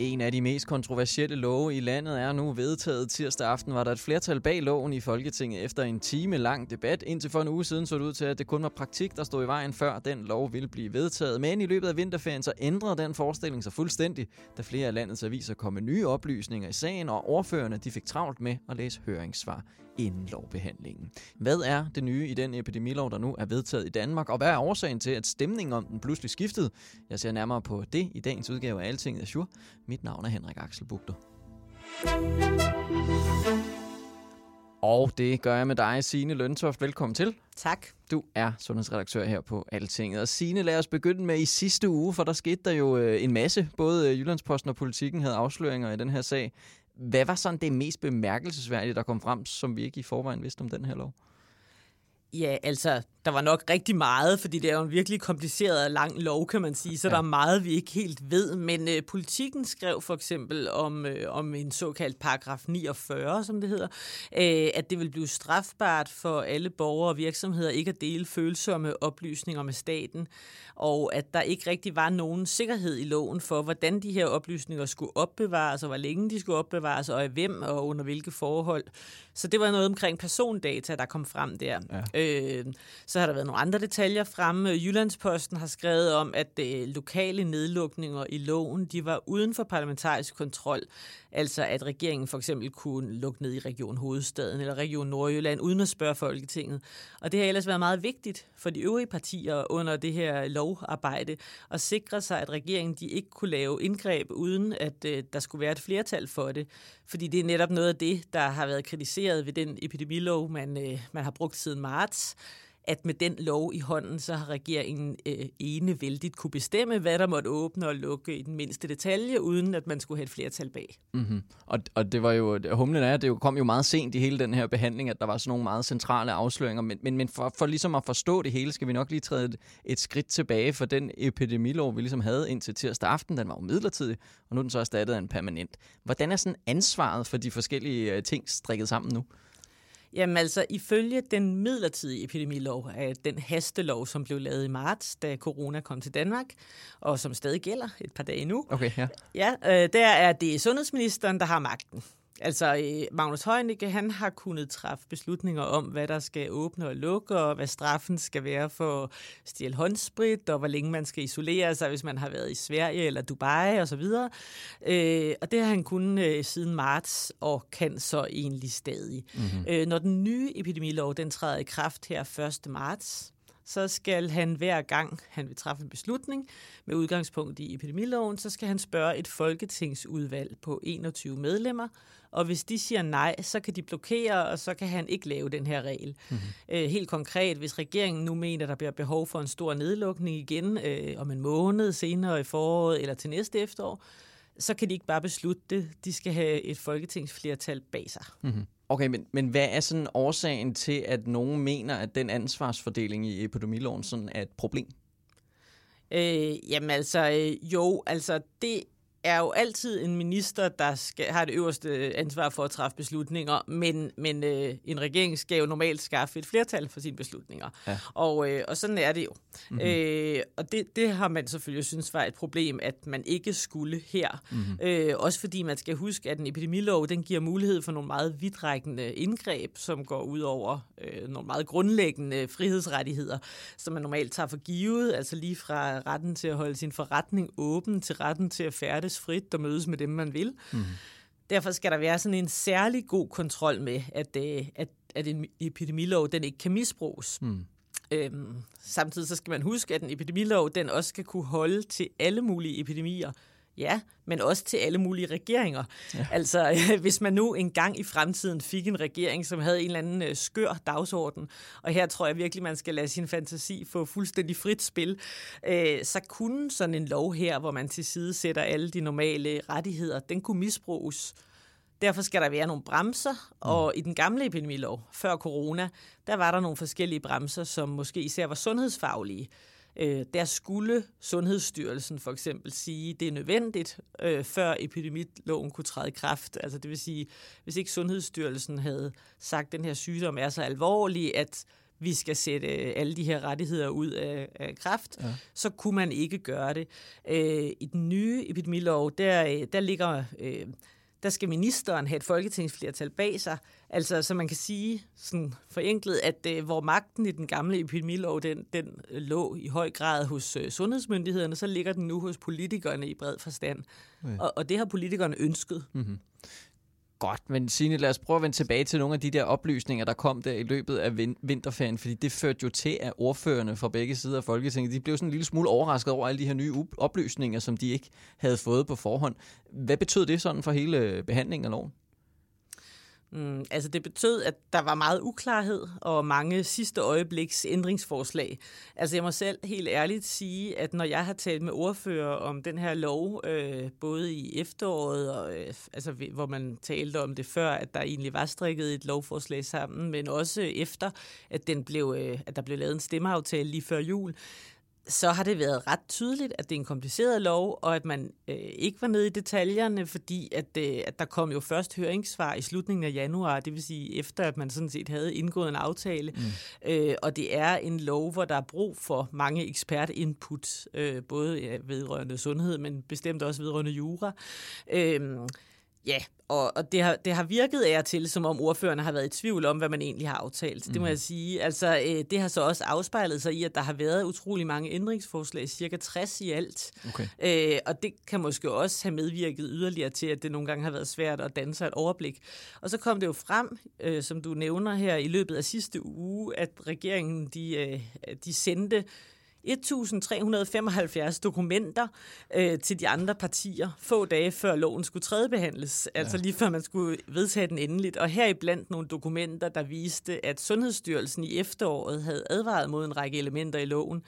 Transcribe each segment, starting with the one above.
En af de mest kontroversielle love i landet er nu vedtaget. Tirsdag aften var der et flertal bag loven i Folketinget efter en time lang debat. Indtil for en uge siden så det ud til, at det kun var praktik, der stod i vejen før den lov ville blive vedtaget. Men i løbet af vinterferien så ændrede den forestilling sig fuldstændig, da flere af landets aviser kom med nye oplysninger i sagen, og ordførerne de fik travlt med at læse høringssvar inden lovbehandlingen. Hvad er det nye i den epidemilov, der nu er vedtaget i Danmark, og hvad er årsagen til, at stemningen om den pludselig skiftede? Jeg ser nærmere på det i dagens udgave af Altinget Azure. Mit navn er Henrik Axel Bugter. Og det gør jeg med dig, Signe Løntoft. Velkommen til. Tak. Du er sundhedsredaktør her på Altinget. Og Signe, lad os begynde med i sidste uge, for der skete der jo øh, en masse. Både Jyllandsposten og Politikken havde afsløringer i den her sag. Hvad var sådan det mest bemærkelsesværdige, der kom frem, som vi ikke i forvejen vidste om den her lov? Ja, altså, der var nok rigtig meget, fordi det er jo en virkelig kompliceret og lang lov, kan man sige, så ja. der er meget, vi ikke helt ved. Men øh, politikken skrev for eksempel om, øh, om en såkaldt paragraf 49, som det hedder, øh, at det vil blive strafbart for alle borgere og virksomheder ikke at dele følsomme oplysninger med staten, og at der ikke rigtig var nogen sikkerhed i loven for, hvordan de her oplysninger skulle opbevares, og hvor længe de skulle opbevares, og af hvem og under hvilke forhold. Så det var noget omkring persondata, der kom frem der. Ja. Øh, så har der været nogle andre detaljer fremme. Jyllandsposten har skrevet om, at øh, lokale nedlukninger i loven, de var uden for parlamentarisk kontrol. Altså at regeringen for eksempel kunne lukke ned i Region Hovedstaden eller Region Nordjylland uden at spørge Folketinget. Og det har ellers været meget vigtigt for de øvrige partier under det her lovarbejde at sikre sig, at regeringen de ikke kunne lave indgreb uden at øh, der skulle være et flertal for det. Fordi det er netop noget af det, der har været kritiseret ved den epidemilov, man, øh, man har brugt siden marts at med den lov i hånden, så har regeringen øh, enevældigt kunne bestemme, hvad der måtte åbne og lukke i den mindste detalje, uden at man skulle have et flertal bag. Mm-hmm. Og, og det var jo, humlen er, det kom jo meget sent i hele den her behandling, at der var sådan nogle meget centrale afsløringer, men, men, men for, for ligesom at forstå det hele, skal vi nok lige træde et, et skridt tilbage, for den epidemilov, vi ligesom havde indtil tirsdag aften, den var jo midlertidig, og nu er den så erstattet af en permanent. Hvordan er sådan ansvaret for de forskellige øh, ting strikket sammen nu? Jamen altså, ifølge den midlertidige epidemilov, af den hastelov, som blev lavet i marts, da corona kom til Danmark, og som stadig gælder et par dage nu. Okay, ja. Ja, øh, der er det sundhedsministeren, der har magten. Altså, øh, Magnus Heunicke, han har kunnet træffe beslutninger om, hvad der skal åbne og lukke, og hvad straffen skal være for stjæl håndsprit, og hvor længe man skal isolere sig, hvis man har været i Sverige eller Dubai osv. Øh, og det har han kunnet øh, siden marts, og kan så egentlig stadig. Mm-hmm. Øh, når den nye epidemilov, den træder i kraft her 1. marts, så skal han hver gang, han vil træffe en beslutning med udgangspunkt i epidemiloven, så skal han spørge et folketingsudvalg på 21 medlemmer, og hvis de siger nej, så kan de blokere, og så kan han ikke lave den her regel. Mm-hmm. Øh, helt konkret, hvis regeringen nu mener, der bliver behov for en stor nedlukning igen øh, om en måned senere i foråret eller til næste efterår, så kan de ikke bare beslutte det. De skal have et folketingsflertal bag sig. Mm-hmm. Okay, men, men hvad er sådan årsagen til, at nogen mener, at den ansvarsfordeling i epidemiloven sådan er et problem? Øh, jamen altså, øh, jo, altså det er jo altid en minister, der skal, har det øverste ansvar for at træffe beslutninger, men, men øh, en regering skal jo normalt skaffe et flertal for sine beslutninger. Ja. Og, øh, og sådan er det jo. Mm-hmm. Øh, og det, det har man selvfølgelig synes var et problem, at man ikke skulle her. Mm-hmm. Øh, også fordi man skal huske, at en epidemilov den giver mulighed for nogle meget vidtrækkende indgreb, som går ud over øh, nogle meget grundlæggende frihedsrettigheder, som man normalt tager for givet, altså lige fra retten til at holde sin forretning åben, til retten til at færdes færdes frit og mødes med dem, man vil. Mm. Derfor skal der være sådan en særlig god kontrol med, at, øh, at, at en epidemilov den ikke kan misbruges. Mm. Øhm, samtidig så skal man huske, at en epidemilov den også skal kunne holde til alle mulige epidemier Ja, men også til alle mulige regeringer. Ja. Altså, hvis man nu engang i fremtiden fik en regering, som havde en eller anden øh, skør dagsorden, og her tror jeg virkelig, man skal lade sin fantasi få fuldstændig frit spil, øh, så kunne sådan en lov her, hvor man til side sætter alle de normale rettigheder, den kunne misbruges. Derfor skal der være nogle bremser, og i den gamle epidemilov, før corona, der var der nogle forskellige bremser, som måske især var sundhedsfaglige. Øh, der skulle Sundhedsstyrelsen for eksempel sige, at det er nødvendigt, øh, før epidemiloven kunne træde i kraft. Altså det vil sige, hvis ikke Sundhedsstyrelsen havde sagt, at den her sygdom er så alvorlig, at vi skal sætte øh, alle de her rettigheder ud af, af kraft, ja. så kunne man ikke gøre det. Øh, I den nye epidemilov, der, der ligger... Øh, der skal ministeren have et folketingsflertal bag sig. Altså, så man kan sige sådan forenklet, at øh, hvor magten i den gamle epidemilov, den, den øh, lå i høj grad hos øh, sundhedsmyndighederne, så ligger den nu hos politikerne i bred forstand. Ja. Og, og det har politikerne ønsket. Mm-hmm. Godt, men Signe, lad os prøve at vende tilbage til nogle af de der oplysninger, der kom der i løbet af vin- vinterferien, fordi det førte jo til, at ordførende fra begge sider af Folketinget, de blev sådan en lille smule overrasket over alle de her nye oplysninger, som de ikke havde fået på forhånd. Hvad betød det sådan for hele behandlingen af loven? Mm, altså det betød, at der var meget uklarhed og mange sidste øjebliks ændringsforslag. Altså jeg må selv helt ærligt sige, at når jeg har talt med ordfører om den her lov, øh, både i efteråret, og, øh, altså, hvor man talte om det før, at der egentlig var strikket et lovforslag sammen, men også efter, at, den blev, øh, at der blev lavet en stemmeaftale lige før jul, så har det været ret tydeligt, at det er en kompliceret lov, og at man øh, ikke var nede i detaljerne, fordi at, øh, at der kom jo først høringssvar i slutningen af januar, det vil sige efter, at man sådan set havde indgået en aftale. Mm. Øh, og det er en lov, hvor der er brug for mange ekspertinput, øh, både ja, vedrørende sundhed, men bestemt også vedrørende jura. Øh, Ja, og, og det, har, det har virket af til, som om ordførerne har været i tvivl om, hvad man egentlig har aftalt. Mm. Det må mhm. jeg sige. Altså, øh, det har så også afspejlet sig i, at der har været utrolig mange ændringsforslag, cirka 60 i alt. Okay. Øh, og det kan måske også have medvirket yderligere til, at det nogle gange har været svært at danse et overblik. Og så kom det jo frem, øh, som du nævner her, i løbet af sidste uge, at regeringen de, øh, de sendte 1.375 dokumenter øh, til de andre partier, få dage før loven skulle tredjebehandles, ja. altså lige før man skulle vedtage den endeligt. Og her blandt nogle dokumenter, der viste, at Sundhedsstyrelsen i efteråret havde advaret mod en række elementer i loven.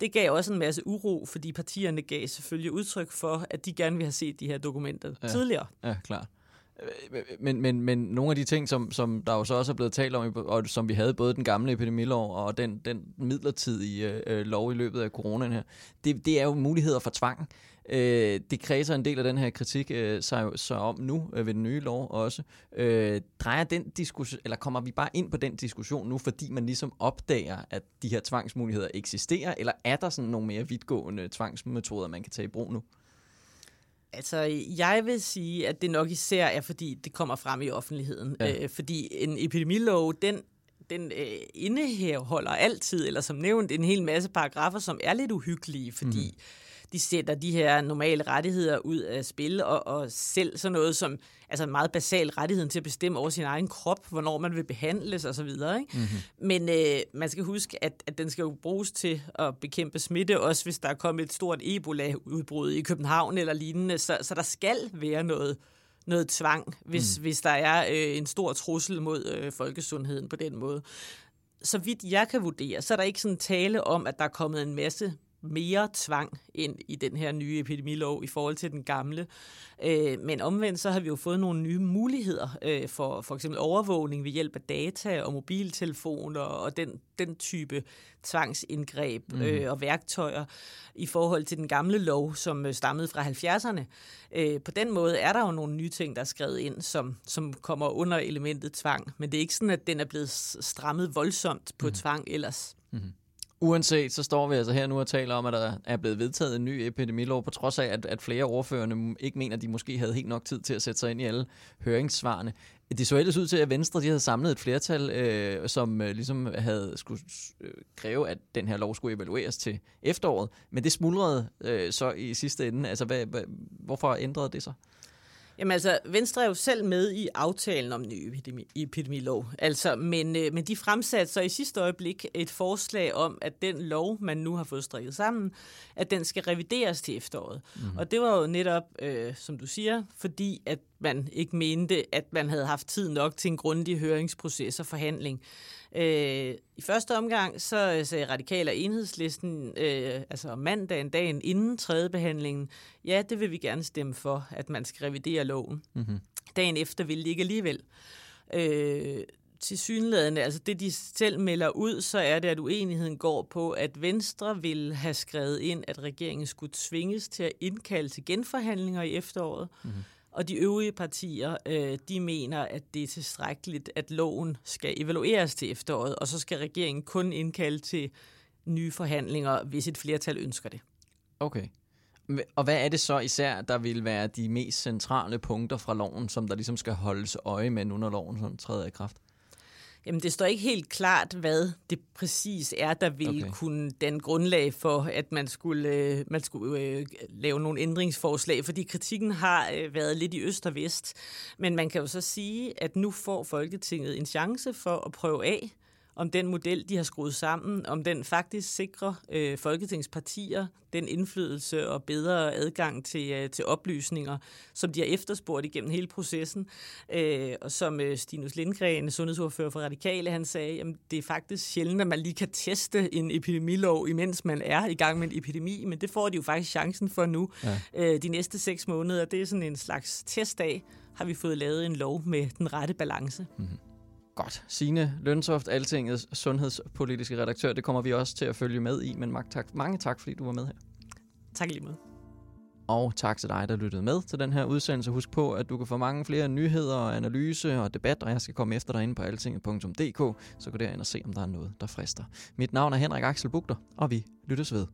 Det gav også en masse uro, fordi partierne gav selvfølgelig udtryk for, at de gerne ville have set de her dokumenter ja. tidligere. Ja, klart. Men, men, men nogle af de ting, som, som der jo så også er blevet talt om, og som vi havde både den gamle epidemilov og den, den midlertidige øh, øh, lov i løbet af coronaen her, det, det er jo muligheder for tvang. Øh, det kredser en del af den her kritik øh, sig, sig om nu øh, ved den nye lov også. Øh, drejer den diskussion, eller kommer vi bare ind på den diskussion nu, fordi man ligesom opdager, at de her tvangsmuligheder eksisterer, eller er der sådan nogle mere vidtgående tvangsmetoder, man kan tage i brug nu? Altså, jeg vil sige, at det nok især er, fordi det kommer frem i offentligheden. Ja. Øh, fordi en epidemilov, den den øh, indeholder altid, eller som nævnt, en hel masse paragrafer, som er lidt uhyggelige, fordi mm de sætter de her normale rettigheder ud af spil, og, og selv sådan noget som altså en meget basal rettighed til at bestemme over sin egen krop, hvornår man vil behandles osv. Mm-hmm. Men øh, man skal huske, at, at den skal jo bruges til at bekæmpe smitte, også hvis der er kommet et stort Ebola-udbrud i København eller lignende, så, så der skal være noget noget tvang, hvis, mm. hvis der er øh, en stor trussel mod øh, folkesundheden på den måde. Så vidt jeg kan vurdere, så er der ikke sådan tale om, at der er kommet en masse mere tvang ind i den her nye epidemilov i forhold til den gamle. Øh, men omvendt så har vi jo fået nogle nye muligheder øh, for for eksempel overvågning ved hjælp af data og mobiltelefoner og den, den type tvangsindgreb mm. øh, og værktøjer i forhold til den gamle lov, som øh, stammede fra 70'erne. Øh, på den måde er der jo nogle nye ting, der er skrevet ind, som, som kommer under elementet tvang. Men det er ikke sådan, at den er blevet strammet voldsomt på mm. tvang ellers. Mm. Uanset, så står vi altså her nu og taler om, at der er blevet vedtaget en ny epidemilov, på trods af, at, at flere ordførende ikke mener, at de måske havde helt nok tid til at sætte sig ind i alle høringssvarene. Det så ellers ud til, at Venstre de havde samlet et flertal, øh, som øh, ligesom havde skulle øh, kræve, at den her lov skulle evalueres til efteråret. Men det smuldrede øh, så i sidste ende. Altså, hvad, hvad, hvorfor ændrede det sig? Jamen altså, Venstre er jo selv med i aftalen om ny epidemi, epidemilov. Altså, men, øh, men de fremsatte så i sidste øjeblik et forslag om, at den lov, man nu har fået strikket sammen, at den skal revideres til efteråret. Mm. Og det var jo netop, øh, som du siger, fordi at man ikke mente, at man havde haft tid nok til en grundig høringsproces og forhandling. Øh, I første omgang så sagde radikale og enhedslisten, øh, altså mandagen, dagen inden tredje behandlingen, ja, det vil vi gerne stemme for, at man skal revidere loven. Mm-hmm. Dagen efter ville de ikke alligevel. Øh, til synlædende, altså det de selv melder ud, så er det, at uenigheden går på, at Venstre vil have skrevet ind, at regeringen skulle tvinges til at indkalde til genforhandlinger i efteråret. Mm-hmm. Og de øvrige partier, øh, de mener, at det er tilstrækkeligt, at loven skal evalueres til efteråret, og så skal regeringen kun indkalde til nye forhandlinger, hvis et flertal ønsker det. Okay. Og hvad er det så især, der vil være de mest centrale punkter fra loven, som der ligesom skal holdes øje med, nu når loven sådan træder i kraft? Jamen, det står ikke helt klart, hvad det præcis er, der vil okay. kunne den grundlag for, at man skulle, øh, man skulle øh, lave nogle ændringsforslag, fordi kritikken har øh, været lidt i øst og vest. Men man kan jo så sige, at nu får Folketinget en chance for at prøve af, om den model, de har skruet sammen, om den faktisk sikrer øh, folketingspartier den indflydelse og bedre adgang til, øh, til oplysninger, som de har efterspurgt igennem hele processen. Øh, og som øh, Stinus Lindgren, sundhedsordfører for Radikale, han sagde, jamen, det er faktisk sjældent, at man lige kan teste en epidemilov, imens man er i gang med en epidemi, men det får de jo faktisk chancen for nu. Ja. Øh, de næste seks måneder, det er sådan en slags test af, har vi fået lavet en lov med den rette balance. Mm-hmm. Godt. Signe Lønsoft, Altingets sundhedspolitiske redaktør, det kommer vi også til at følge med i, men mange tak, mange tak fordi du var med her. Tak lige måde. Og tak til dig, der lyttede med til den her udsendelse. Husk på, at du kan få mange flere nyheder, analyse og debat, og jeg skal komme efter dig inde på altinget.dk, så gå derind og se, om der er noget, der frister. Mit navn er Henrik Axel Bugter, og vi lyttes ved.